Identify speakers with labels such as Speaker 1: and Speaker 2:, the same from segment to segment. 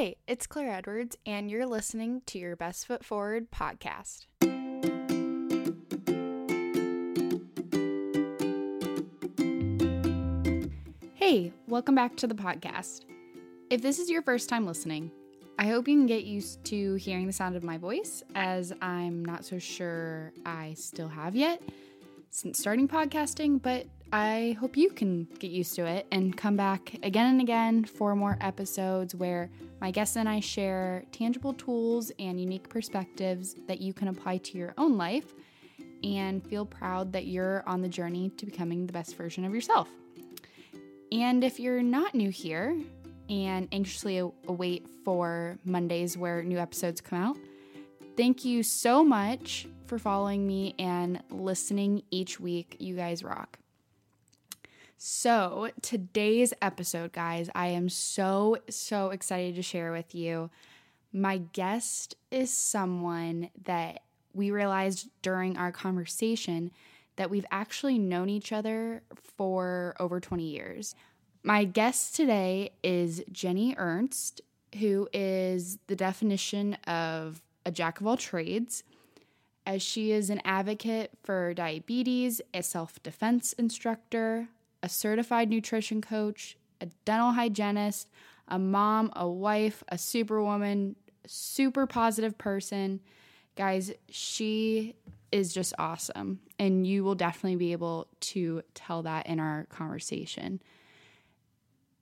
Speaker 1: Hey, it's Claire Edwards, and you're listening to your Best Foot Forward podcast. Hey, welcome back to the podcast. If this is your first time listening, I hope you can get used to hearing the sound of my voice, as I'm not so sure I still have yet since starting podcasting, but I hope you can get used to it and come back again and again for more episodes where my guests and I share tangible tools and unique perspectives that you can apply to your own life and feel proud that you're on the journey to becoming the best version of yourself. And if you're not new here and anxiously await for Mondays where new episodes come out, thank you so much for following me and listening each week. You guys rock. So, today's episode, guys, I am so, so excited to share with you. My guest is someone that we realized during our conversation that we've actually known each other for over 20 years. My guest today is Jenni Ernst, who is the definition of a jack of all trades, as she is an advocate for diabetes, a self defense instructor, a certified nutrition coach, a dental hygienist, a mom, a wife, a superwoman, super positive person. Guys, she is just awesome. And you will definitely be able to tell that in our conversation.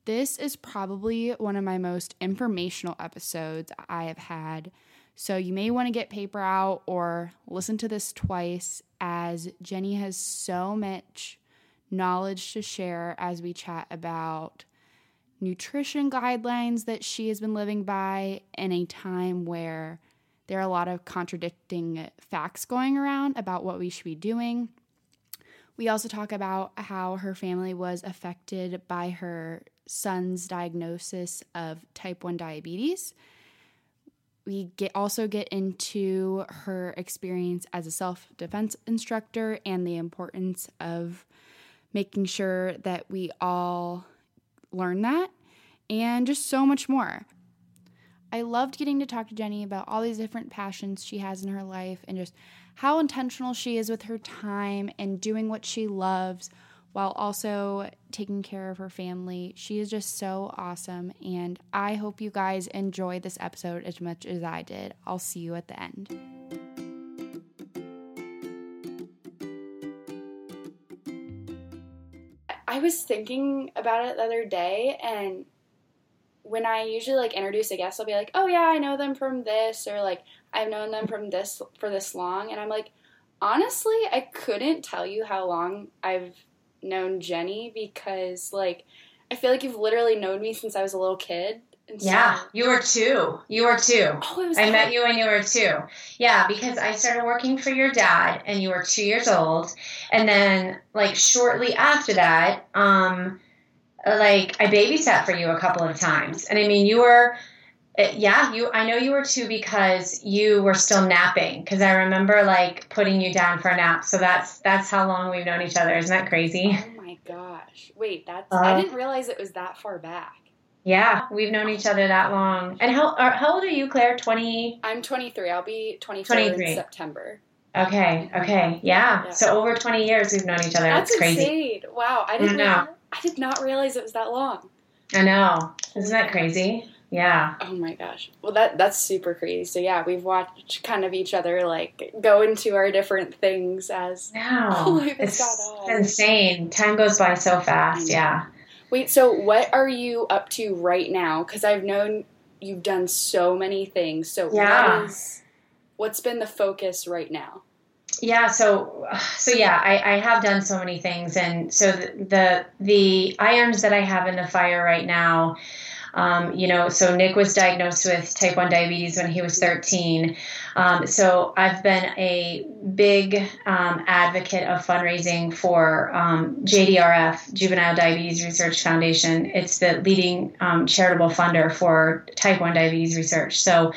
Speaker 1: This is probably one of my most informational episodes I have had. So you may want to get paper out or listen to this twice, as Jenni has so much knowledge to share as we chat about nutrition guidelines that she has been living by in a time where there are a lot of contradicting facts going around about what we should be doing. We also talk about how her family was affected by her son's diagnosis of type 1 diabetes. We get also get into her experience as a self-defense instructor and the importance of making sure that we all learn that, and just so much more. I loved getting to talk to Jenni about all these different passions she has in her life and just how intentional she is with her time and doing what she loves while also taking care of her family. She is just so awesome, and I hope you guys enjoy this episode as much as I did. I'll see you at the end. I was thinking about it the other day, and when I usually like introduce a guest, I'll be like, "Oh yeah, I know them from this," or like, "I've known them from this for this long," and I'm like, honestly, I couldn't tell you how long I've known Jenni because like I feel like you've literally known me since I was a little kid.
Speaker 2: Yeah, so, you were two. You were two. Oh, it was I met you when you were two. Yeah, because I started working for your dad and you were two years old. And then, like, shortly after that, um, like, I babysat for you a couple of times. And I mean, you were, uh, yeah, you, I know you were two because you were still napping. Because I remember, like, putting you down for a nap. So that's, that's how long we've known each other. Isn't that crazy?
Speaker 1: Oh my gosh. Wait, that's, uh, I didn't realize it was that far back.
Speaker 2: Yeah, we've known each other that long. And how uh, how old are you, Claire? Twenty.
Speaker 1: I'm 23. I'll be 24 23. in September.
Speaker 2: Okay. Okay. Yeah. yeah. So over 20 years we've known each other. That's, That's crazy. Insane.
Speaker 1: Wow. I didn't know. I did not realize it was that long.
Speaker 2: I know. Isn't that crazy? Yeah.
Speaker 1: Oh my gosh. Well, that that's super crazy. So yeah, we've watched kind of each other like go into our different things as.
Speaker 2: Wow. it's insane. Time goes by so fast. Yeah.
Speaker 1: Wait, so what are you up to right now? Because I've known you've done so many things. So yeah. what is, what's been the focus right now?
Speaker 2: Yeah, so so yeah, I, I have done so many things, and so the, the the irons that I have in the fire right now um, you know, so Nick was diagnosed with type 1 diabetes when he was 13. Um, so I've been a big um, advocate of fundraising for um, JDRF, Juvenile Diabetes Research Foundation. It's the leading um, charitable funder for type 1 diabetes research. So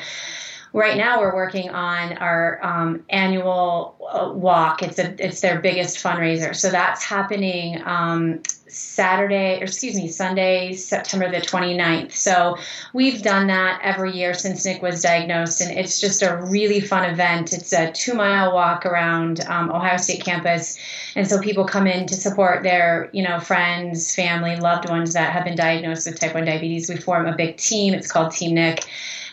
Speaker 2: right now we're working on our um, annual uh, walk. It's a it's their biggest fundraiser. So that's happening um, Saturday, or excuse me, Sunday, September the 29th. So we've done that every year since Nick was diagnosed, and it's just a really fun event. It's a two mile walk around um, Ohio State campus, and so people come in to support their, you know, friends, family, loved ones that have been diagnosed with type 1 diabetes. We form a big team. It's called Team Nick,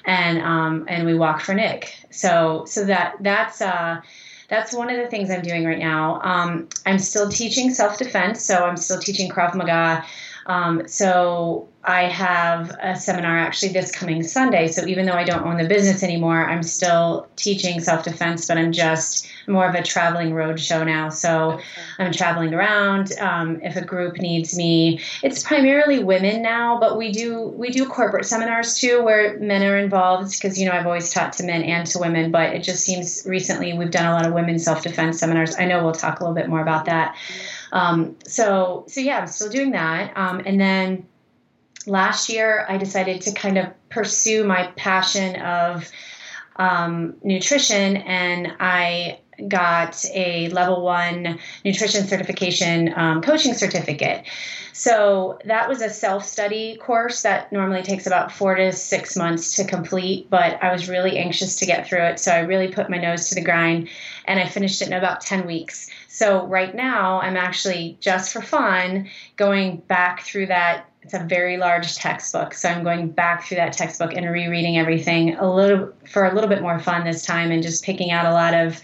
Speaker 2: and um, and we walk for Nick. So so that that's uh that's one of the things I'm doing right now. Um, I'm still teaching self defense, so I'm still teaching Krav Maga. Um, so I have a seminar actually this coming Sunday. So even though I don't own the business anymore, I'm still teaching self defense, but I'm just more of a traveling road show now. So okay. I'm traveling around. Um, if a group needs me, it's primarily women now, but we do we do corporate seminars too where men are involved because you know I've always taught to men and to women, but it just seems recently we've done a lot of women self defense seminars. I know we'll talk a little bit more about that. Um, so so yeah, I'm still doing that, um, and then last year I decided to kind of pursue my passion of um, nutrition, and I got a level one nutrition certification um, coaching certificate. So that was a self study course that normally takes about four to six months to complete, but I was really anxious to get through it. So I really put my nose to the grind and I finished it in about 10 weeks. So right now, I'm actually just for fun going back through that it's a very large textbook so i'm going back through that textbook and rereading everything a little for a little bit more fun this time and just picking out a lot of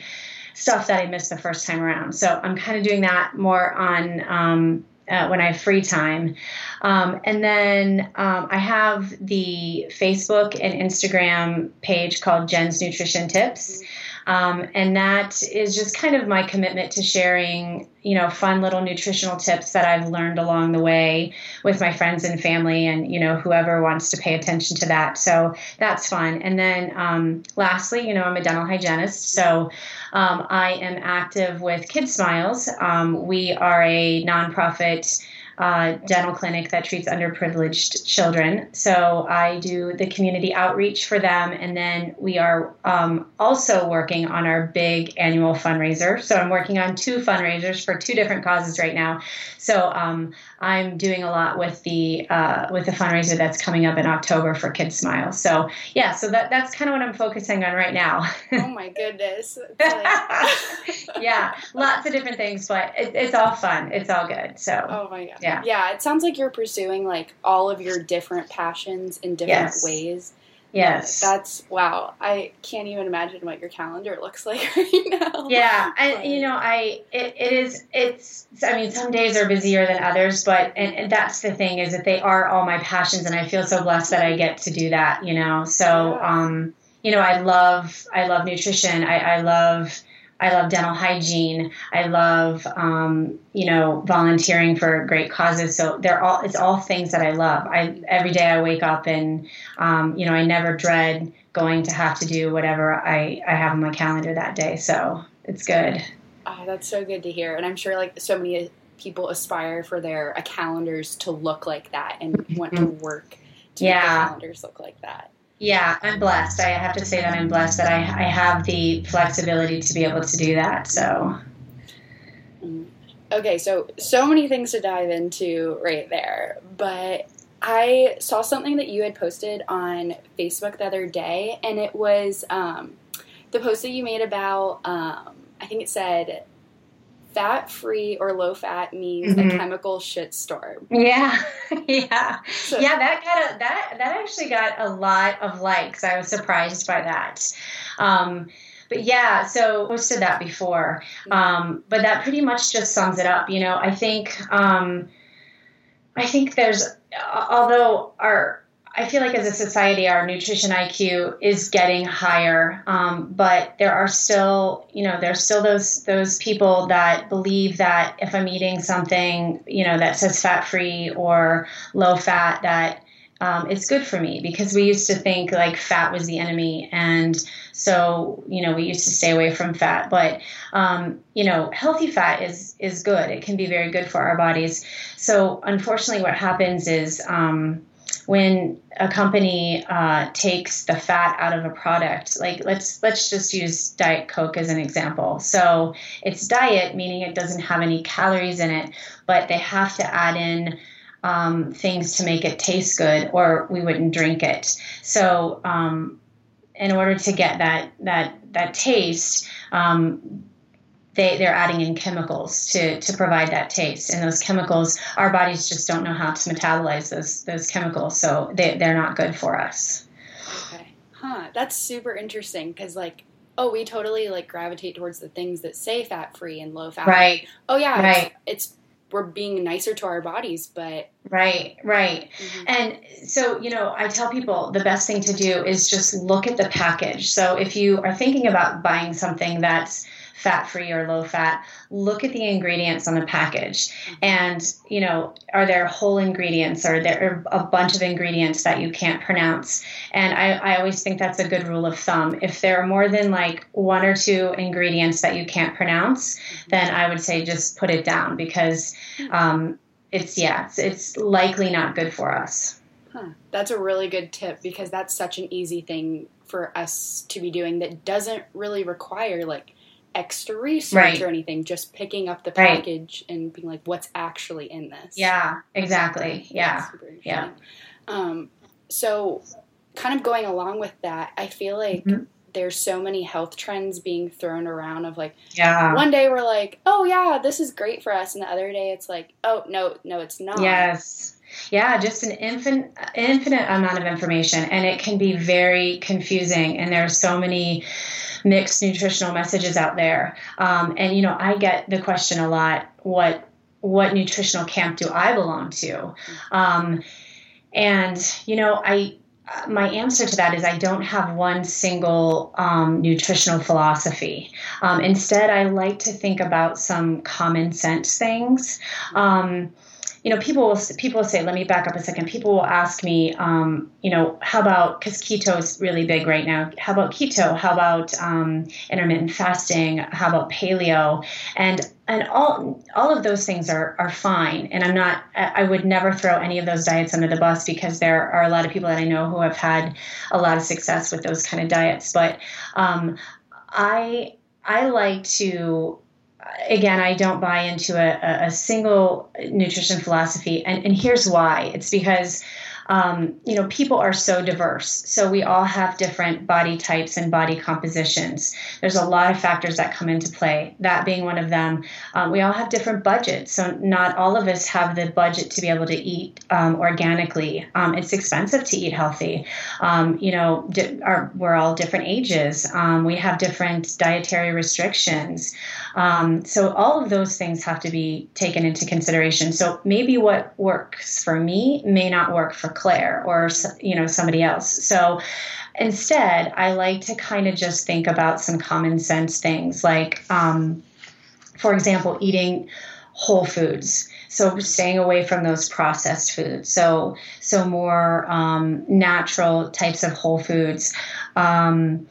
Speaker 2: stuff that i missed the first time around so i'm kind of doing that more on um, uh, when I have free time. Um, and then um, I have the Facebook and Instagram page called Jen's Nutrition Tips. Um, and that is just kind of my commitment to sharing, you know, fun little nutritional tips that I've learned along the way with my friends and family and, you know, whoever wants to pay attention to that. So that's fun. And then um, lastly, you know, I'm a dental hygienist. So um, I am active with Kid Smiles. Um, we are a nonprofit uh, dental clinic that treats underprivileged children. So I do the community outreach for them, and then we are um, also working on our big annual fundraiser. So I'm working on two fundraisers for two different causes right now. So um, I'm doing a lot with the uh, with the fundraiser that's coming up in October for Kids Smile. So yeah, so that that's kind of what I'm focusing on right now.
Speaker 1: oh my goodness!
Speaker 2: yeah, lots of different things, but it, it's all fun. It's all good. So
Speaker 1: oh my god, yeah, yeah. It sounds like you're pursuing like all of your different passions in different yes. ways.
Speaker 2: Yes.
Speaker 1: That's wow. I can't even imagine what your calendar looks like right now.
Speaker 2: Yeah. And you know, I it, it is it's I mean, some days are busier than others, but and, and, that's the thing is that they are all my passions and I feel so blessed that I get to do that, you know. So um, you know, I love I love nutrition. I, I love I love dental hygiene. I love, um, you know, volunteering for great causes. So they're all, it's all things that I love. I, every day I wake up and, um, you know, I never dread going to have to do whatever I, I have on my calendar that day. So it's good.
Speaker 1: Oh, that's so good to hear. And I'm sure like so many people aspire for their uh, calendars to look like that and want to mm-hmm. work to yeah. make their calendars look like that.
Speaker 2: Yeah, I'm blessed. I have to say that I'm blessed that I, I have the flexibility to be able to do that. So,
Speaker 1: okay, so so many things to dive into right there, but I saw something that you had posted on Facebook the other day, and it was um, the post that you made about. Um, I think it said fat free or low fat means mm-hmm. a chemical shitstorm.
Speaker 2: Yeah, yeah, so, yeah. That got a, that that actually got a lot of likes. I was surprised by that. Um, but yeah, so posted that before. Um, but that pretty much just sums it up. You know, I think um, I think there's although our I feel like as a society, our nutrition IQ is getting higher, um, but there are still, you know, there's still those those people that believe that if I'm eating something, you know, that says fat free or low fat, that um, it's good for me because we used to think like fat was the enemy, and so you know we used to stay away from fat. But um, you know, healthy fat is is good. It can be very good for our bodies. So unfortunately, what happens is um, when a company uh, takes the fat out of a product like let's let's just use diet coke as an example. So it's diet meaning it doesn't have any calories in it but they have to add in um, things to make it taste good or we wouldn't drink it. So um, in order to get that that that taste um, they, they're adding in chemicals to, to provide that taste. And those chemicals, our bodies just don't know how to metabolize those those chemicals, so they, they're not good for us.
Speaker 1: Okay. Huh. That's super interesting because, like, oh, we totally like gravitate towards the things that say fat free and low fat.
Speaker 2: Right.
Speaker 1: Oh yeah.
Speaker 2: Right.
Speaker 1: It's, it's we're being nicer to our bodies, but
Speaker 2: right, right. Mm-hmm. And so, you know, I tell people the best thing to do is just look at the package. So if you are thinking about buying something that's fat free or low fat, look at the ingredients on the package. And, you know, are there whole ingredients or there are a bunch of ingredients that you can't pronounce? And I, I always think that's a good rule of thumb. If there are more than like one or two ingredients that you can't pronounce, then I would say just put it down because um, it's, yeah, it's, it's likely not good for us.
Speaker 1: Huh. That's a really good tip because that's such an easy thing for us to be doing that doesn't really require like extra research right. or anything, just picking up the package right. and being like, what's actually in this?
Speaker 2: Yeah, exactly. Yeah. Yeah.
Speaker 1: Um, so, kind of going along with that, I feel like mm-hmm. there's so many health trends being thrown around of like,
Speaker 2: yeah.
Speaker 1: one day we're like, oh, yeah, this is great for us. And the other day it's like, oh, no, no, it's not.
Speaker 2: Yes yeah just an infinite infinite amount of information and it can be very confusing and there are so many mixed nutritional messages out there. Um, and you know, I get the question a lot: what what nutritional camp do I belong to? Um, and you know, I my answer to that is I don't have one single um, nutritional philosophy. Um, instead, I like to think about some common sense things. You know, people will people will say, let me back up a second. People will ask me, um, you know, how about because keto is really big right now. How about keto? How about um, intermittent fasting? How about paleo? And and all all of those things are are fine. And I'm not. I would never throw any of those diets under the bus because there are a lot of people that I know who have had a lot of success with those kind of diets. But um, I I like to again, I don't buy into a, a single nutrition philosophy. And, and here's why it's because um, you know, people are so diverse. So we all have different body types and body compositions. There's a lot of factors that come into play, that being one of them. Um, we all have different budgets. So not all of us have the budget to be able to eat um, organically. Um, it's expensive to eat healthy. Um, you know, di- our, we're all different ages. Um, we have different dietary restrictions. So all of those things have to be taken into consideration. So maybe what works for me may not work for Claire or you know somebody else. So instead, I like to kind of just think about some common sense things like, um, for example, eating whole foods. So staying away from those processed foods. So so more um, natural types of whole foods, um,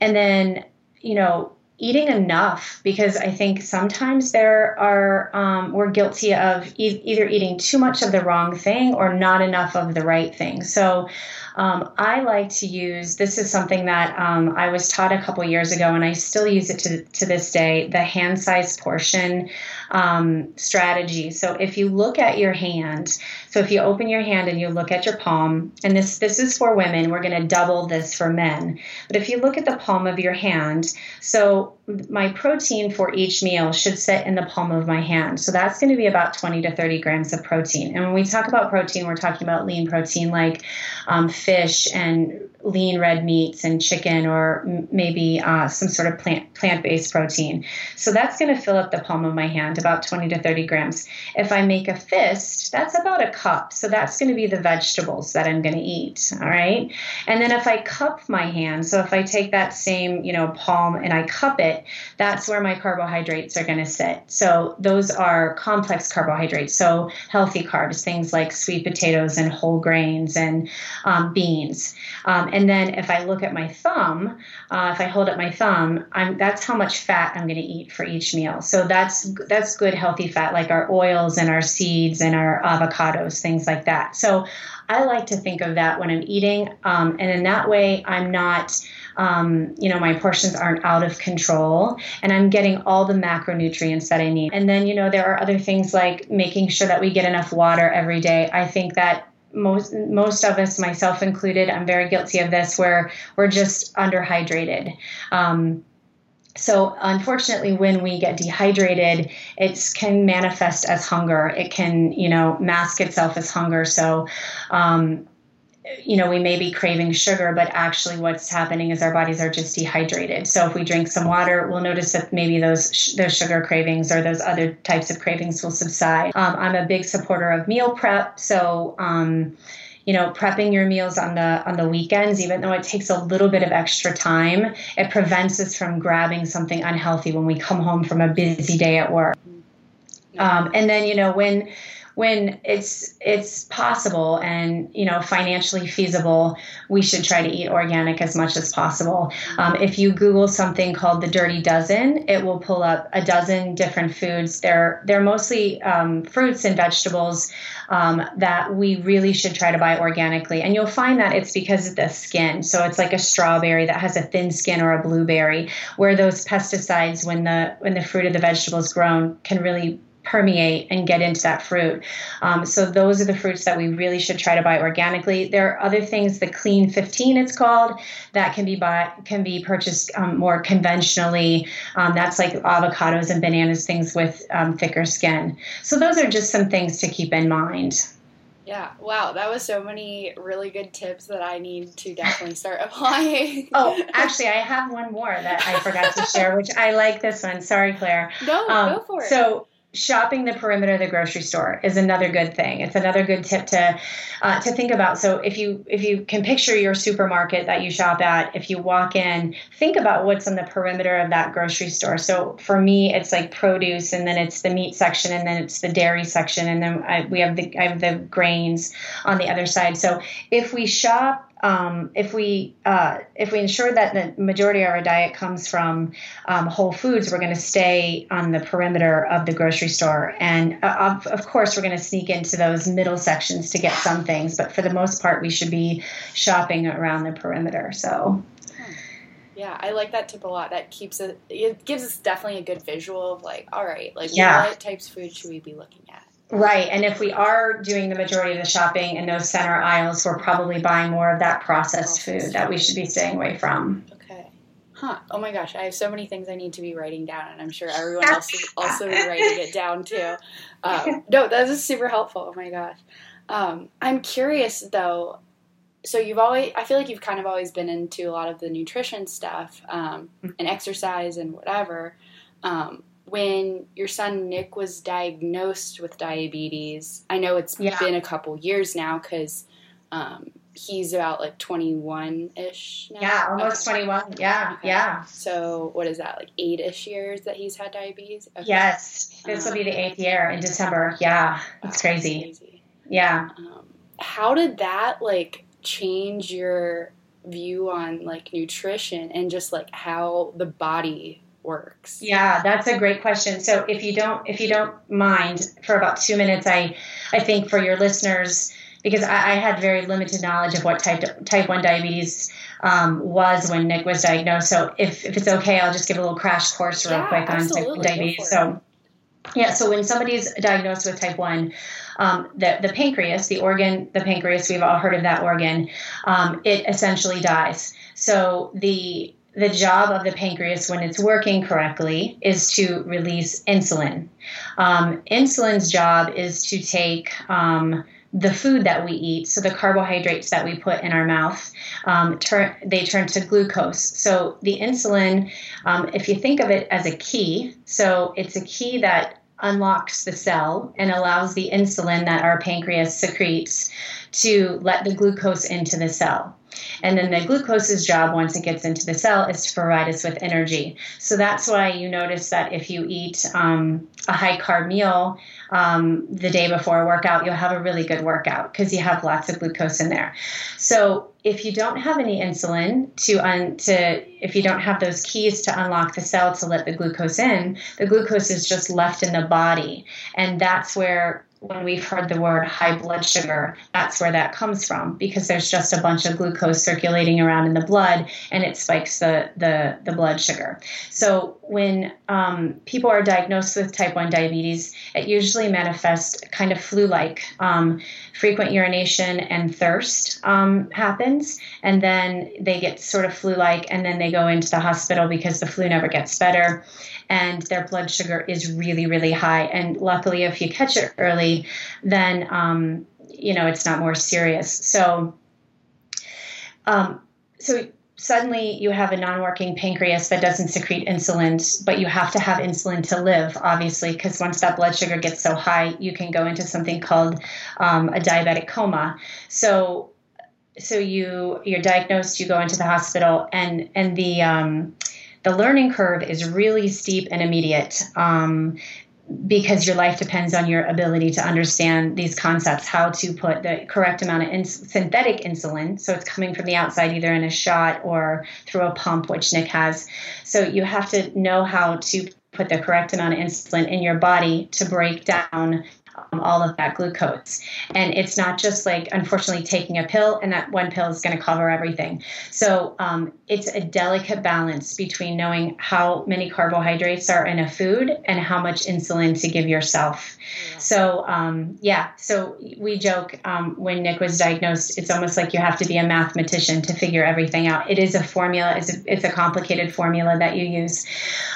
Speaker 2: and then you know eating enough because I think sometimes there are um, we're guilty of e- either eating too much of the wrong thing or not enough of the right thing. So um, I like to use this is something that um, I was taught a couple years ago and I still use it to, to this day the hand size portion um, strategy. So if you look at your hand, so if you open your hand and you look at your palm, and this this is for women, we're going to double this for men. But if you look at the palm of your hand, so my protein for each meal should sit in the palm of my hand. So that's going to be about 20 to 30 grams of protein. And when we talk about protein, we're talking about lean protein like um, fish and lean red meats and chicken or m- maybe uh, some sort of plant plant-based protein. So that's going to fill up the palm of my hand, about 20 to 30 grams. If I make a fist, that's about a cup. So that's going to be the vegetables that I'm going to eat. All right. And then if I cup my hand, so if I take that same, you know, palm and I cup it, that's where my carbohydrates are going to sit. So those are complex carbohydrates. So healthy carbs, things like sweet potatoes and whole grains and um, beans. Um, and then if I look at my thumb, uh, if I hold up my thumb, I'm, that's how much fat I'm going to eat for each meal. So that's that's good healthy fat, like our oils and our seeds and our avocados, things like that. So I like to think of that when I'm eating. Um, and in that way, I'm not. Um, you know, my portions aren't out of control and I'm getting all the macronutrients that I need. And then, you know, there are other things like making sure that we get enough water every day. I think that most most of us, myself included, I'm very guilty of this, where we're just underhydrated. Um, so unfortunately, when we get dehydrated, it can manifest as hunger. It can, you know, mask itself as hunger. So, um, you know, we may be craving sugar, but actually, what's happening is our bodies are just dehydrated. So, if we drink some water, we'll notice that maybe those those sugar cravings or those other types of cravings will subside. Um, I'm a big supporter of meal prep, so. Um, you know prepping your meals on the on the weekends even though it takes a little bit of extra time it prevents us from grabbing something unhealthy when we come home from a busy day at work um, and then you know when when it's it's possible and you know financially feasible, we should try to eat organic as much as possible. Um, if you Google something called the Dirty Dozen, it will pull up a dozen different foods. They're they're mostly um, fruits and vegetables um, that we really should try to buy organically, and you'll find that it's because of the skin. So it's like a strawberry that has a thin skin or a blueberry, where those pesticides, when the when the fruit of the vegetable is grown, can really permeate and get into that fruit. Um, so those are the fruits that we really should try to buy organically. There are other things, the Clean 15, it's called, that can be bought can be purchased um, more conventionally. Um, that's like avocados and bananas, things with um, thicker skin. So those are just some things to keep in mind.
Speaker 1: Yeah, wow, that was so many really good tips that I need to definitely start applying.
Speaker 2: oh, actually, I have one more that I forgot to share, which I like this one. Sorry, Claire.
Speaker 1: No, um, go for it.
Speaker 2: So shopping the perimeter of the grocery store is another good thing. It's another good tip to uh, to think about. So if you if you can picture your supermarket that you shop at, if you walk in, think about what's on the perimeter of that grocery store. So for me, it's like produce, and then it's the meat section, and then it's the dairy section, and then I, we have the I have the grains on the other side. So if we shop um, if we uh, if we ensure that the majority of our diet comes from um, whole foods, we're going to stay on the perimeter of the grocery store, and uh, of, of course, we're going to sneak into those middle sections to get some things. But for the most part, we should be shopping around the perimeter. So.
Speaker 1: Yeah, I like that tip a lot. That keeps it. It gives us definitely a good visual of like, all right, like yeah. what types of food should we be looking at?
Speaker 2: Right. And if we are doing the majority of the shopping in those center aisles, we're probably buying more of that processed food that we should be staying away from.
Speaker 1: Okay. Huh. Oh my gosh. I have so many things I need to be writing down, and I'm sure everyone else is also writing it down too. Um, no, that is super helpful. Oh my gosh. Um, I'm curious though. So you've always, I feel like you've kind of always been into a lot of the nutrition stuff um, mm-hmm. and exercise and whatever. Um, when your son Nick was diagnosed with diabetes, I know it's yeah. been a couple years now because um, he's about like 21 ish
Speaker 2: now. Yeah, almost okay. 21. Yeah, okay. yeah.
Speaker 1: So, what is that, like eight ish years that he's had diabetes?
Speaker 2: Okay. Yes, this will be the eighth year in December. Yeah, it's crazy. crazy. Yeah. Um,
Speaker 1: how did that like change your view on like nutrition and just like how the body works?
Speaker 2: Yeah, that's a great question. So if you don't if you don't mind for about two minutes, I I think for your listeners because I, I had very limited knowledge of what type type one diabetes um, was when Nick was diagnosed. So if, if it's okay, I'll just give a little crash course real
Speaker 1: yeah,
Speaker 2: quick on type one diabetes. So yeah, so when somebody's diagnosed with type one, um, the, the pancreas, the organ, the pancreas, we've all heard of that organ, um, it essentially dies. So the the job of the pancreas when it's working correctly is to release insulin. Um, insulin's job is to take um, the food that we eat, so the carbohydrates that we put in our mouth, um, turn, they turn to glucose. So the insulin, um, if you think of it as a key, so it's a key that unlocks the cell and allows the insulin that our pancreas secretes to let the glucose into the cell. And then the glucose's job, once it gets into the cell, is to provide us with energy. So that's why you notice that if you eat um, a high carb meal um, the day before a workout, you'll have a really good workout because you have lots of glucose in there. So if you don't have any insulin to un, to if you don't have those keys to unlock the cell to let the glucose in, the glucose is just left in the body, and that's where when we've heard the word high blood sugar, that's where that comes from because there's just a bunch of glucose circulating around in the blood and it spikes the, the, the blood sugar. So when um, people are diagnosed with type 1 diabetes, it usually manifests kind of flu like. Um, frequent urination and thirst um, happens, and then they get sort of flu like, and then they go into the hospital because the flu never gets better and their blood sugar is really, really high. And luckily, if you catch it early, then um, you know it's not more serious. So, um, so suddenly you have a non-working pancreas that doesn't secrete insulin but you have to have insulin to live obviously because once that blood sugar gets so high you can go into something called um, a diabetic coma so so you you're diagnosed you go into the hospital and and the um, the learning curve is really steep and immediate um, because your life depends on your ability to understand these concepts how to put the correct amount of ins- synthetic insulin so it's coming from the outside either in a shot or through a pump which nick has. So you have to know how to put the correct amount of insulin in your body to break down um, all of that glucose. And it's not just like, unfortunately, taking a pill and that one pill is going to cover everything. So um, it's a delicate balance between knowing how many carbohydrates are in a food and how much insulin to give yourself. Yeah. So, um, yeah, so we joke um, when Nick was diagnosed, it's almost like you have to be a mathematician to figure everything out. It is a formula, it's a, it's a complicated formula that you use.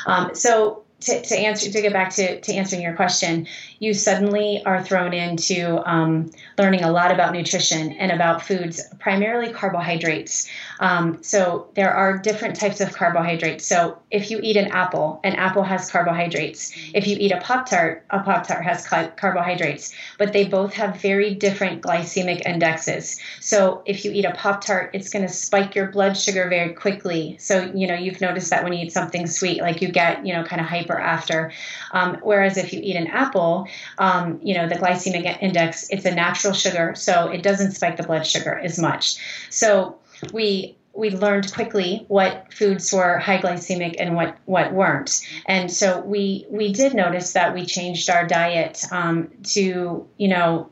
Speaker 2: Um, so, to, to answer to get back to, to answering your question you suddenly are thrown into um, learning a lot about nutrition and about foods primarily carbohydrates. Um, so there are different types of carbohydrates. So if you eat an apple an apple has carbohydrates. If you eat a pop tart a pop tart has carbohydrates. But they both have very different glycemic indexes. So if you eat a pop tart it's going to spike your blood sugar very quickly. So you know you've noticed that when you eat something sweet like you get you know kind of hyper after. Um, whereas if you eat an apple, um, you know, the glycemic index, it's a natural sugar, so it doesn't spike the blood sugar as much. So we we learned quickly what foods were high glycemic and what what weren't. And so we we did notice that we changed our diet um, to you know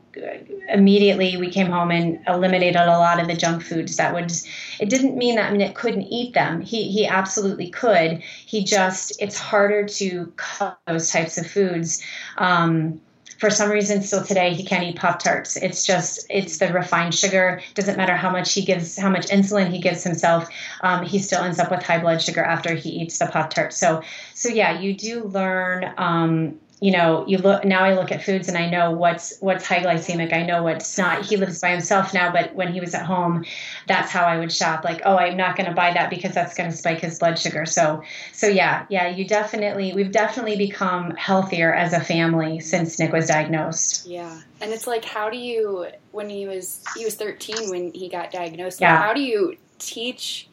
Speaker 2: immediately we came home and eliminated a lot of the junk foods that would it didn't mean that Nick couldn't eat them. He he absolutely could. He just it's harder to cut those types of foods um, for some reason still today he can't eat pop tarts it's just it's the refined sugar. Doesn't matter how much he gives how much insulin he gives himself um, he still ends up with high blood sugar after he eats the pop tart so so yeah you do learn um, you know, you look now I look at foods and I know what's what's high glycemic. I know what's not. He lives by himself now, but when he was at home, that's how I would shop. Like, oh, I'm not going to buy that because that's going to spike his blood sugar. So, so yeah, yeah, you definitely we've definitely become healthier as a family since Nick was diagnosed.
Speaker 1: Yeah, and it's like, how do you when he was he was 13 when he got diagnosed? Yeah. how do you teach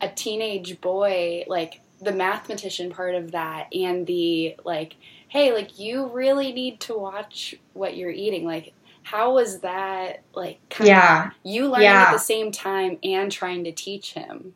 Speaker 1: a teenage boy like the mathematician part of that and the like hey, like you really need to watch what you're eating. Like, how was that like
Speaker 2: yeah.
Speaker 1: Of, you learning yeah. at the same time and trying to teach him?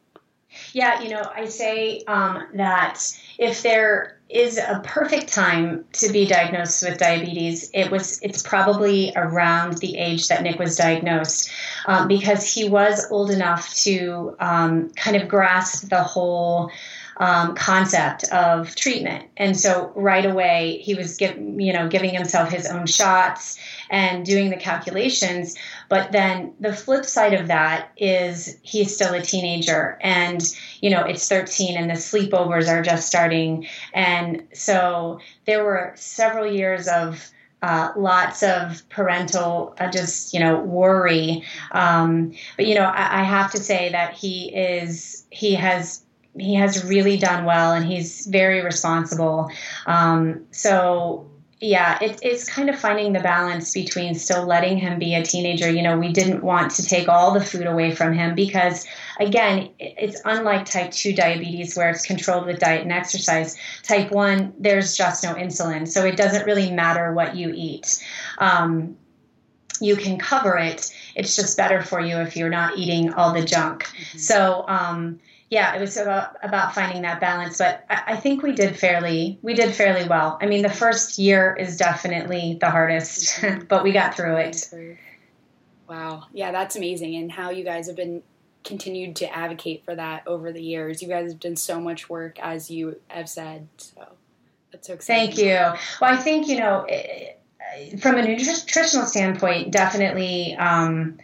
Speaker 2: Yeah, you know, I say um, that if there is a perfect time to be diagnosed with diabetes, it was it's probably around the age that Nick was diagnosed, um, because he was old enough to um, kind of grasp the whole um, concept of treatment. And so right away he was give, you know giving himself his own shots and doing the calculations. But then the flip side of that is he's still a teenager and you know it's 13 and the sleepovers are just starting. And so there were several years of uh, lots of parental uh, just you know worry um, but you know I, I, have to say that he is he has he has really done well and he's very responsible. Um, so yeah, it, it's kind of finding the balance between still letting him be a teenager. You know, we didn't want to take all the food away from him because, again, it's unlike type 2 diabetes where it's controlled with diet and exercise. Type 1, there's just no insulin. So it doesn't really matter what you eat. Um, you can cover it. It's just better for you if you're not eating all the junk. Mm-hmm. So, um, yeah, it was about about finding that balance. But I, I, think we did fairly we did fairly well. I mean, the first year is definitely the hardest, but we got through it.
Speaker 1: Wow, yeah, that's amazing, and how you guys have been continued to advocate for that over the years. You guys have done so much work, as you have said. So that's so exciting.
Speaker 2: Thank you. Well, I think you know, from a nutritional standpoint, definitely. Um,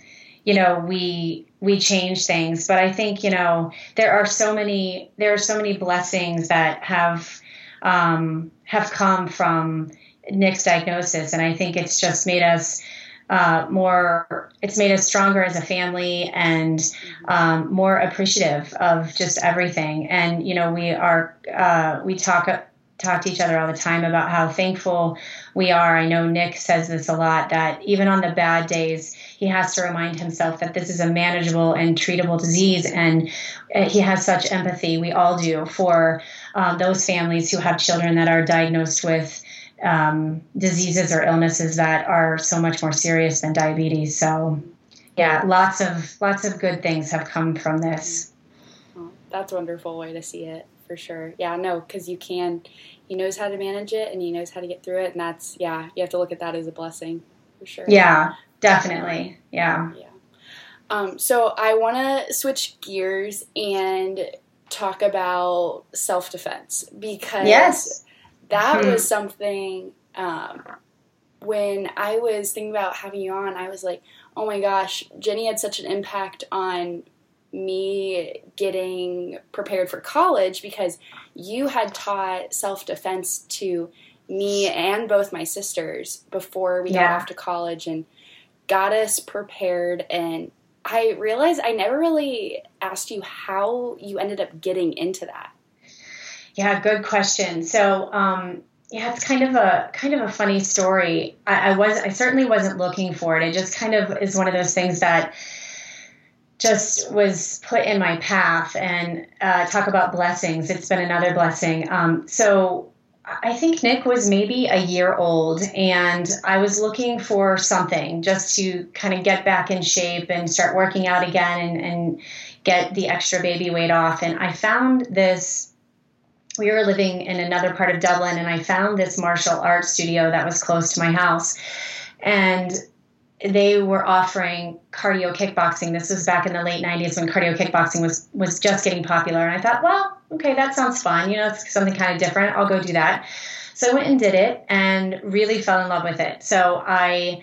Speaker 2: you know we we change things. But i think you know there are so many there are so many blessings that have um, have come from nick's diagnosis. And i think it's just made us uh, more it's made us stronger as a family and um, more appreciative of just everything. And you know we are uh, we talk talk to each other all the time about how thankful we are i know nick says this a lot that even on the bad days he has to remind himself that this is a manageable and treatable disease. And uh, he has such empathy, we all do, for um, those families who have children that are diagnosed with um, diseases or illnesses that are so much more serious than diabetes. So, yeah, lots of lots of good things have come from this.
Speaker 1: that's a wonderful way to see it for sure. Yeah, no, because you can. He knows how to manage it and he knows how to get through it, and that's yeah. You have to look at that as a blessing for sure.
Speaker 2: Yeah, Definitely. Yeah.
Speaker 1: Yeah. Um, so I want to switch gears and talk about self defense because
Speaker 2: yes.
Speaker 1: that hmm was something um, when I was thinking about having you on, I was like, oh my gosh, Jenni had such an impact on me getting prepared for college because you had taught self defense to me and both my sisters before we yeah. got off to college and got us prepared and I realized I never really asked you how you ended up getting into that.
Speaker 2: Yeah, good question. So, um, yeah, it's kind of a kind of a funny story. I, I, was I certainly wasn't looking for it. It just kind of is one of those things that just was put in my path. And uh, talk about blessings. It's been another blessing. Um, so I think Nick was maybe a year old, and I was looking for something just to kind of get back in shape and start working out again and, and get the extra baby weight off. And I found this. We were living in another part of Dublin, and I found this martial arts studio that was close to my house. And they were offering cardio kickboxing. This was back in the late 90s when cardio kickboxing was was just getting popular. And I thought, well, okay, that sounds fun. You know, it's something kind of different. I'll go do that. So I went and did it and really fell in love with it. So I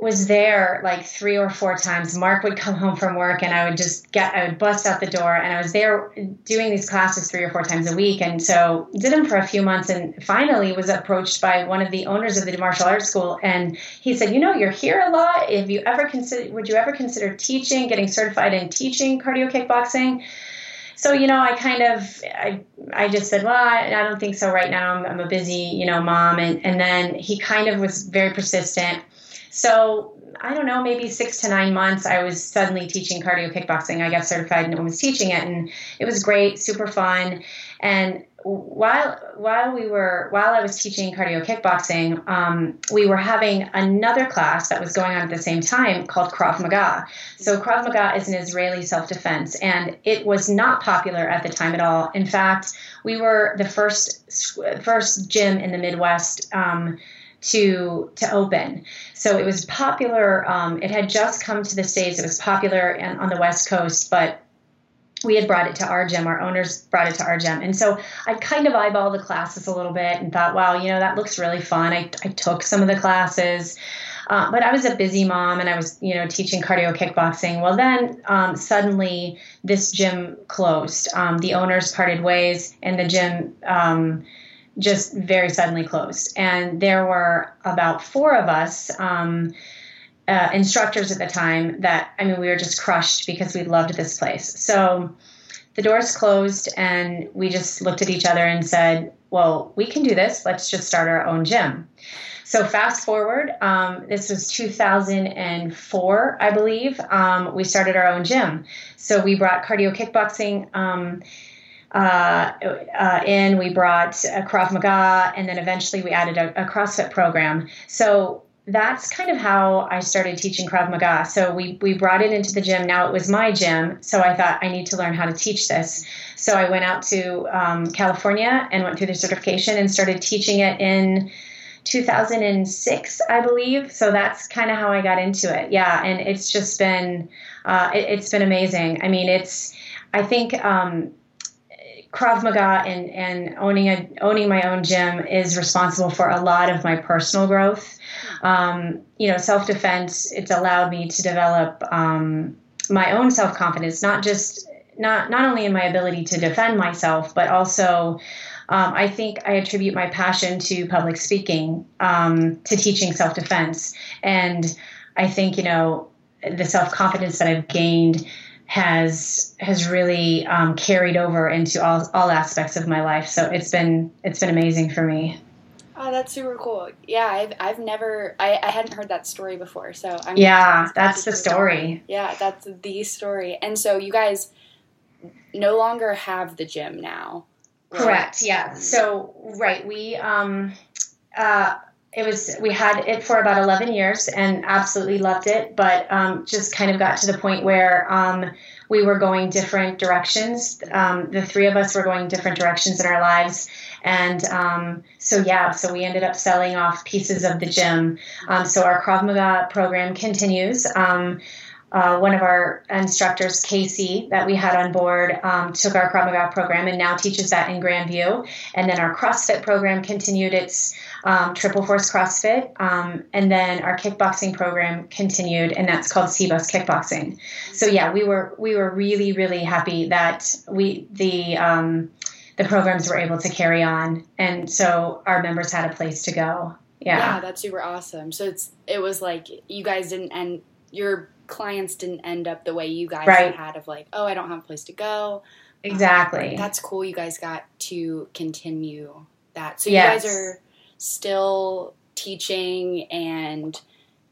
Speaker 2: was there like three or four times. Mark would come home from work and I would just get, I would bust out the door and I was there doing these classes three or four times a week. And so did them for a few months and finally was approached by one of the owners of the martial arts school. And he said, you know, you're here a lot. If you ever consider, would you ever consider teaching, getting certified in teaching cardio kickboxing? so you know i kind of i i just said well i, I don't think so right now I'm, I'm, a busy you know mom and and then he kind of was very persistent so I don't know, maybe six to nine months, I was suddenly teaching cardio kickboxing. I got certified and I was teaching it, and it was great, super fun. And while while we were while I was teaching cardio kickboxing, um, we were having another class that was going on at the same time called Krav Maga. So Krav Maga is an Israeli self defense, and it was not popular at the time at all. In fact, we were the first first gym in the Midwest. Um, to to open. So it was popular. Um, it had just come to the states. It was popular and on the West Coast, but we had brought it to our gym. Our owners brought it to our gym, and so I kind of eyeballed the classes a little bit and thought, wow, you know, that looks really fun. I, I took some of the classes. Uh, but I was a busy mom and I was, you know, teaching cardio kickboxing. Well, then um, suddenly this gym closed. Um, the owners parted ways, and the gym um, just very suddenly closed. And there were about four of us. Um, uh, instructors at the time that I mean we were just crushed because we loved this place. So the doors closed and we just looked at each other and said, "Well, we can do this. Let's just start our own gym." So fast forward, um, this was 2004, I believe. Um, we started our own gym. So we brought cardio kickboxing. Um, uh, uh, in. We brought a Krav Maga, and then eventually we added a, a CrossFit program. So that's kind of how I started teaching Krav Maga. So we we brought it into the gym. Now it was my gym, so I thought I need to learn how to teach this. So I went out to um, California and went through the certification and started teaching it in 2006, I believe. So that's kind of how I got into it. Yeah, and it's just been uh, it, has been amazing. I mean, it's I think. Um, Krav Maga and, and owning a owning my own gym is responsible for a lot of my personal growth. Um, you know, self defense. It's allowed me to develop um, my own self confidence, not just not not only in my ability to defend myself, but also um, I think I attribute my passion to public speaking, um, to teaching self defense. And I think, you know, the self confidence that I've gained has has really um, carried over into all, all aspects of my life. So it's been it's been amazing for me.
Speaker 1: Oh, that's super cool. Yeah, I've, I've never, I, I hadn't heard that story before. So I'm
Speaker 2: yeah, that's the story.
Speaker 1: Yeah, that's the story. And so you guys no longer have the gym now.
Speaker 2: Correct. Yeah. So right, we um, uh, it was we had it for about 11 years and absolutely loved it, but um, just kind of got to the point where um, we were going different directions. Um, the three of us were going different directions in our lives. And um, so, yeah, so we ended up selling off pieces of the gym. Um, so our Krav Maga program continues. Um, uh, one of our instructors, Casey, that we had on board, um, took our Krav Maga program and now teaches that in Grandview. And then our CrossFit program continued its um, Triple Force CrossFit. Um, and then our kickboxing program continued, and that's called CBUS Kickboxing. So yeah, we were we were really really happy that we the um, the programs were able to carry on, and so our members had a place to go. Yeah,
Speaker 1: yeah, that's super awesome. So it's it was like you guys didn't end your clients didn't end up the way you guys right. had of like, oh, I don't have a place to go.
Speaker 2: Exactly.
Speaker 1: Um, that's cool. You guys got to continue that. So you yes. guys are still teaching and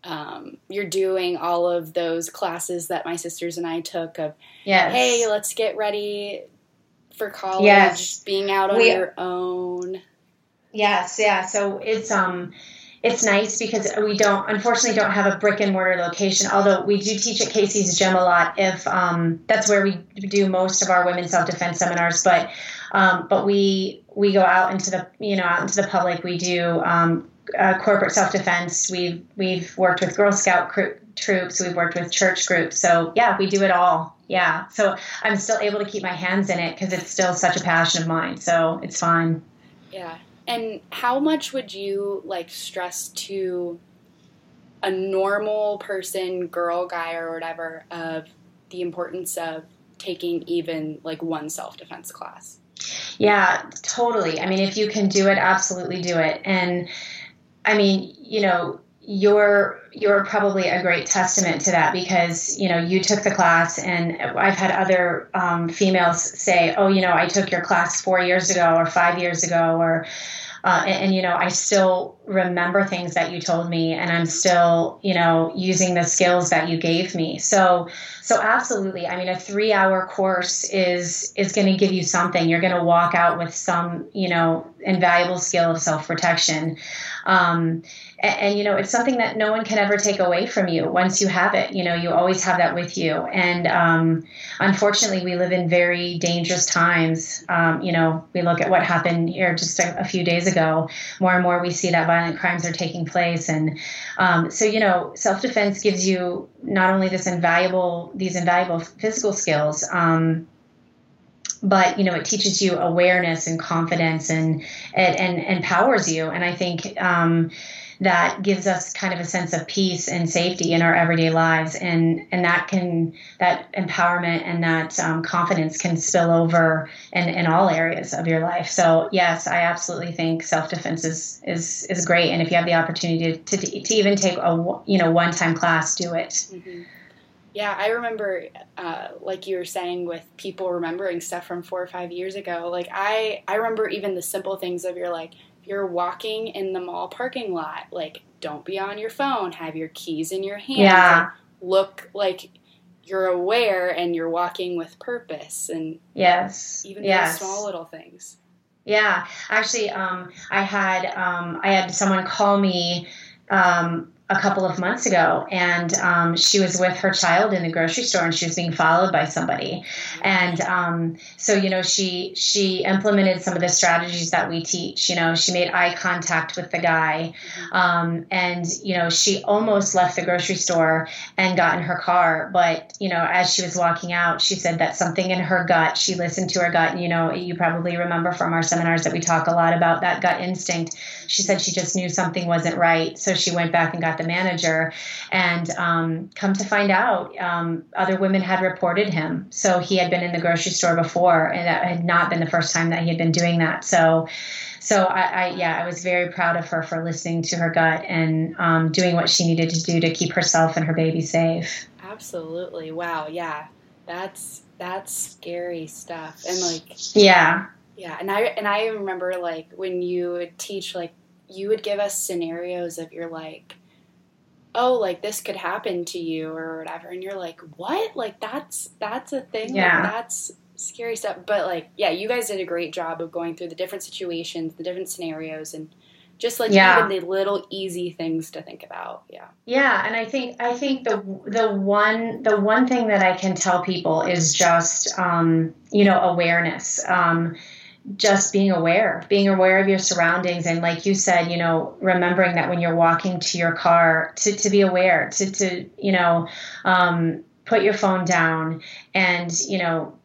Speaker 1: um, you're doing all of those classes that my sisters and I took of, yes. hey, let's get ready for college, yes. being out on we, your own.
Speaker 2: Yes, yeah. So it's um it's nice because we don't unfortunately don't have a brick and mortar location although we do teach at casey's gym a lot if um, that's where we do most of our women's self-defense seminars but um, but we we go out into the you know out into the public. We do um, uh, corporate self-defense. We've we've worked with girl scout cr- troops. We've worked with church groups. So yeah we do it all. Yeah. So i'm still able to keep my hands in it because it's still such a passion of mine. So it's fine.
Speaker 1: yeah. And how much would you like stress to a normal person, girl, guy, or whatever, of the importance of taking even like one self defense class?
Speaker 2: Yeah, totally. I mean, if you can do it, absolutely do it. And I mean, you know, you're you're probably a great testament to that because you know you took the class and i've had other um, females say oh you know i took your class four years ago or five years ago or uh, and, and, you know i still remember things that you told me and i'm still you know using the skills that you gave me. So so absolutely. I mean a three hour course is is going to give you something. You're going to walk out with some you know invaluable skill of self-protection. Um, and, and, you know it's something that no one can ever take away from you once you have it. You know you always have that with you. And um, unfortunately we live in very dangerous times. Um, you know we look at what happened here just a, a, few days ago. More and more we see that violent crimes are taking place. And um, so you know self-defense gives you not only this invaluable these invaluable physical skills um, but you know it teaches you awareness and confidence and and, and empowers you. And i think um, that gives us kind of a sense of peace and safety in our everyday lives and and that can that empowerment and that um, confidence can spill over in, in all areas of your life so yes i absolutely think self-defense is is is great and if you have the opportunity to, to, to even take a you know one-time class do it mm-hmm.
Speaker 1: Yeah, I remember, uh, like you were saying, with people remembering stuff from four or five years ago. Like I, I remember even the simple things of you're like, you're walking in the mall parking lot, like don't be on your phone, have your keys in your hand. Yeah. look like you're aware and you're walking with purpose and
Speaker 2: yes
Speaker 1: even
Speaker 2: yes.
Speaker 1: small little things
Speaker 2: yeah actually um, i had um, i had someone call me um, a couple of months ago, and um, she was with her child in the grocery store, and she was being followed by somebody, and um, so you know she she implemented some of the strategies that we teach. You know, she made eye contact with the guy, um, and you know she almost left the grocery store and got in her car, but you know as she was walking out, she said that something in her gut. She listened to her gut, and you know you probably remember from our seminars that we talk a lot about that gut instinct. She said she just knew something wasn't right, so she went back and got the manager. And um, come to find out, um, other women had reported him. So he had been in the grocery store before, and that had not been the first time that he had been doing that. So, so I, I yeah, I was very proud of her for listening to her gut and um, doing what she needed to do to keep herself and her baby safe.
Speaker 1: Absolutely. Wow. Yeah. That's that's scary stuff. And like
Speaker 2: yeah.
Speaker 1: Yeah, and I and I remember like when you would teach like you would give us scenarios of you're like oh like this could happen to you or whatever. And you're like what? Like that's that's a thing?
Speaker 2: Yeah.
Speaker 1: like, that's scary stuff. But like yeah you guys did a great job of going through the different situations the different scenarios and just like yeah. even the little easy things to think about. Yeah.
Speaker 2: Yeah and i think i think the the one the one thing that i can tell people is just um you know awareness. Um just being aware, being aware of your surroundings. And like you said, you know, remembering that when you're walking to your car, to, to be aware, to, to you know, um, put your phone down and, you know,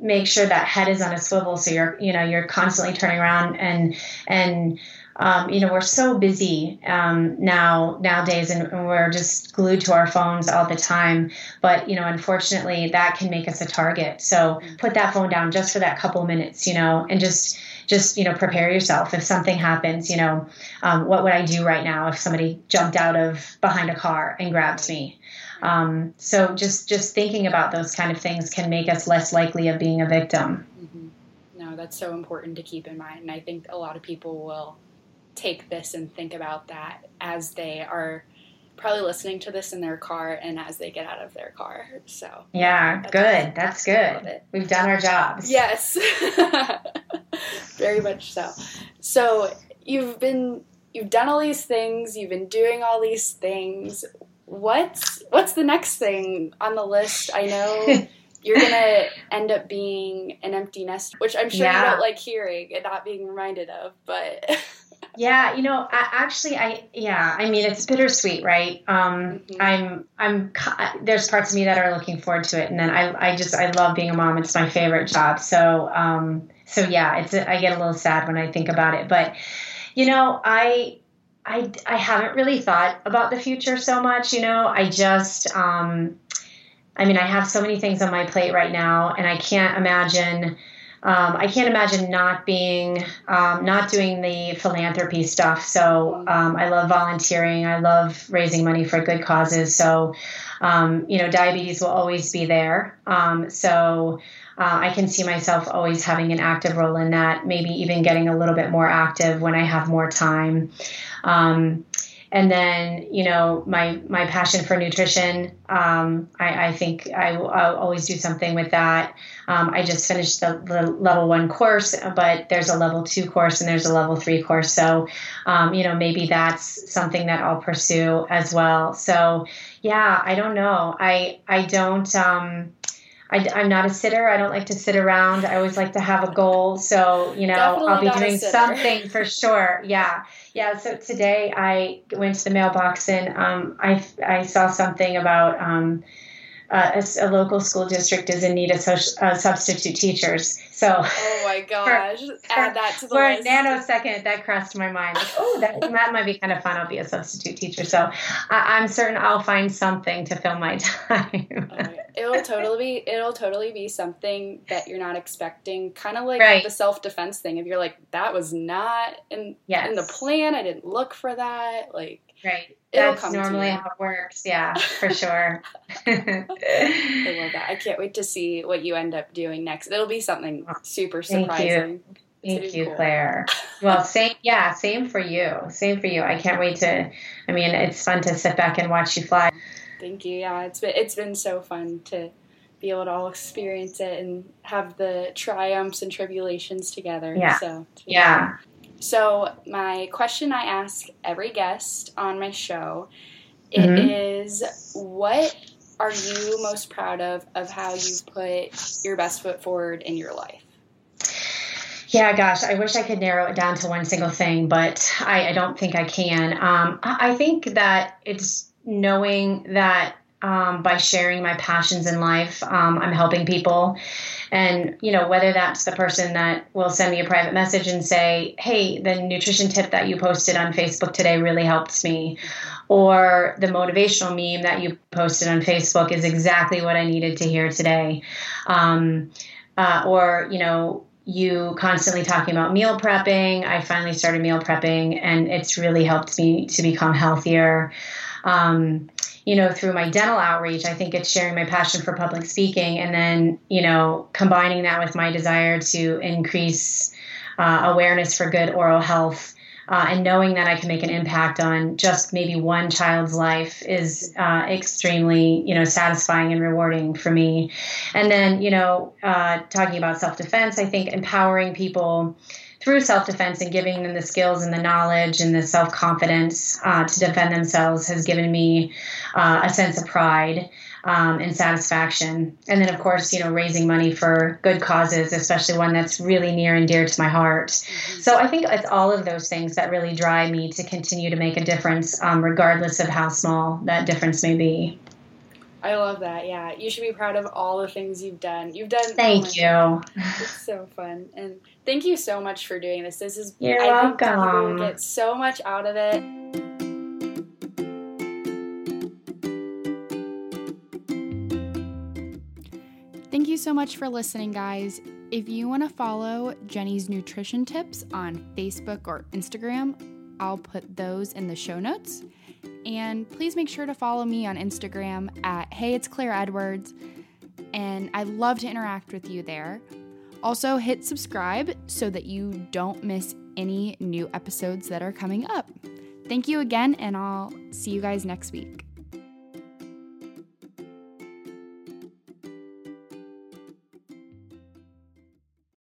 Speaker 2: make sure that head is on a swivel so you're you know you're constantly turning around and and um, you know we're so busy um, now nowadays and, we're just glued to our phones all the time. But you know unfortunately that can make us a target. So put that phone down just for that couple minutes you know and just just you know prepare yourself. If something happens you know um, what would i do right now if somebody jumped out of behind a car and grabbed me? Um, so just just thinking about those kind of things can make us less likely of being a victim.
Speaker 1: Mm-hmm. no that's so important to keep in mind and i think a lot of people will take this and think about that as they are probably listening to this in their car and as they get out of their car. So
Speaker 2: yeah, that's, good. That's good. We've done our jobs.
Speaker 1: Yes, very much so. So you've been you've done all these things. You've been doing all these things. What's what's the next thing on the list? I know. You're gonna end up being an empty nest, which I'm sure yeah. you don't like hearing and not being reminded of, but
Speaker 2: Yeah, you know, I, actually, I yeah, I mean, it's bittersweet, right? Um, mm-hmm. I'm I'm there's parts of me that are looking forward to it, and then I I just I love being a mom. It's my favorite job. So um, so yeah, it's I get a little sad when I think about it, but you know, I I I haven't really thought about the future so much. You know, I just um, I mean, I have so many things on my plate right now, and I can't imagine um, I can't imagine not being, um, not doing the philanthropy stuff. So um, I love volunteering. I love raising money for good causes. So, um, you know, diabetes will always be there. Um, so uh, I can see myself always having an active role in that, maybe even getting a little bit more active when I have more time. Um, and then you know my my passion for nutrition um, I, I, think I, will always do something with that um, I just finished the, the, level one course, but there's a level two course and there's a level three course. So, um, you know, maybe that's something that I'll pursue as well. So, yeah, I don't know. I I don't. Um, I, am not a sitter. I don't like to sit around. I always like to have a goal. So, you know, Definitely I'll be doing something for sure. Yeah. Yeah. So today I went to the mailbox and um, I, I saw something about um, uh, a, a, local school district is in need of social, uh, substitute teachers. So,
Speaker 1: oh my gosh, for, add that to the
Speaker 2: for
Speaker 1: list.
Speaker 2: a nanosecond, that crossed my mind. Like, oh, that, that might be kind of fun. I'll be a substitute teacher. So, I, am certain I'll find something to fill my time.
Speaker 1: oh, it'll totally be. It'll totally be something that you're not expecting. Kind of like right. the self defense thing. If you're like, that was not in yes. in the plan. I didn't look for that. Like,
Speaker 2: right that's normally how it works. Yeah, for sure.
Speaker 1: Oh I love that. I can't wait to see what you end up doing next. It'll be something super surprising.
Speaker 2: Thank you, Thank you cool. Claire. well, same, yeah, same for you. Same for you. I can't wait to. I mean, it's fun to sit back and watch you fly.
Speaker 1: Thank you. Yeah, it's been it's been so fun to be able to all experience it and have the triumphs and tribulations together.
Speaker 2: Yeah.
Speaker 1: So
Speaker 2: yeah.
Speaker 1: So, my question I ask every guest on my show It mm-hmm. is what are you most proud of of how you've put your best foot forward in your life?
Speaker 2: Yeah, gosh, I wish I could narrow it down to one single thing, but I, I don't think I can. Um, I think that it's knowing that um, by sharing my passions in life, um, I'm helping people. And, you know, whether that's the person that will send me a private message and say, hey, the nutrition tip that you posted on Facebook today really helped me, or the motivational meme that you posted on Facebook is exactly what I needed to hear today. Um, uh, or, you know, you constantly talking about meal prepping. I finally started meal prepping, and it's really helped me to become healthier. Um, you know, through my dental outreach, I think it's sharing my passion for public speaking and then, you know, combining that with my desire to increase uh, awareness for good oral health uh, and knowing that I can make an impact on just maybe one child's life is uh, extremely, you know, satisfying and rewarding for me. And then, you know, uh, talking about self defense, I think empowering people through self defense and giving them the skills and the knowledge and the self confidence uh, to defend themselves has given me uh, a sense of pride um, and satisfaction. And then, of course, you know, raising money for good causes, especially one that's really near and dear to my heart. Mm-hmm. So I think it's all of those things that really drive me to continue to make a difference, um, regardless of how small that difference may be.
Speaker 1: I love that. Yeah, you should be proud of all the things you've done. You've done.
Speaker 2: Thank oh you.
Speaker 1: It's so fun, and thank you so much for doing this. This is.
Speaker 2: You're I welcome. Think
Speaker 1: get so much out of it. Thank you so much for listening, guys. If you want to follow Jenni's nutrition tips on Facebook or Instagram, I'll put those in the show notes. And please make sure to follow me on Instagram at Hey It's Claire Edwards. And I love to interact with you there. Also, hit subscribe so that you don't miss any new episodes that are coming up. Thank you again, and I'll see you guys next week.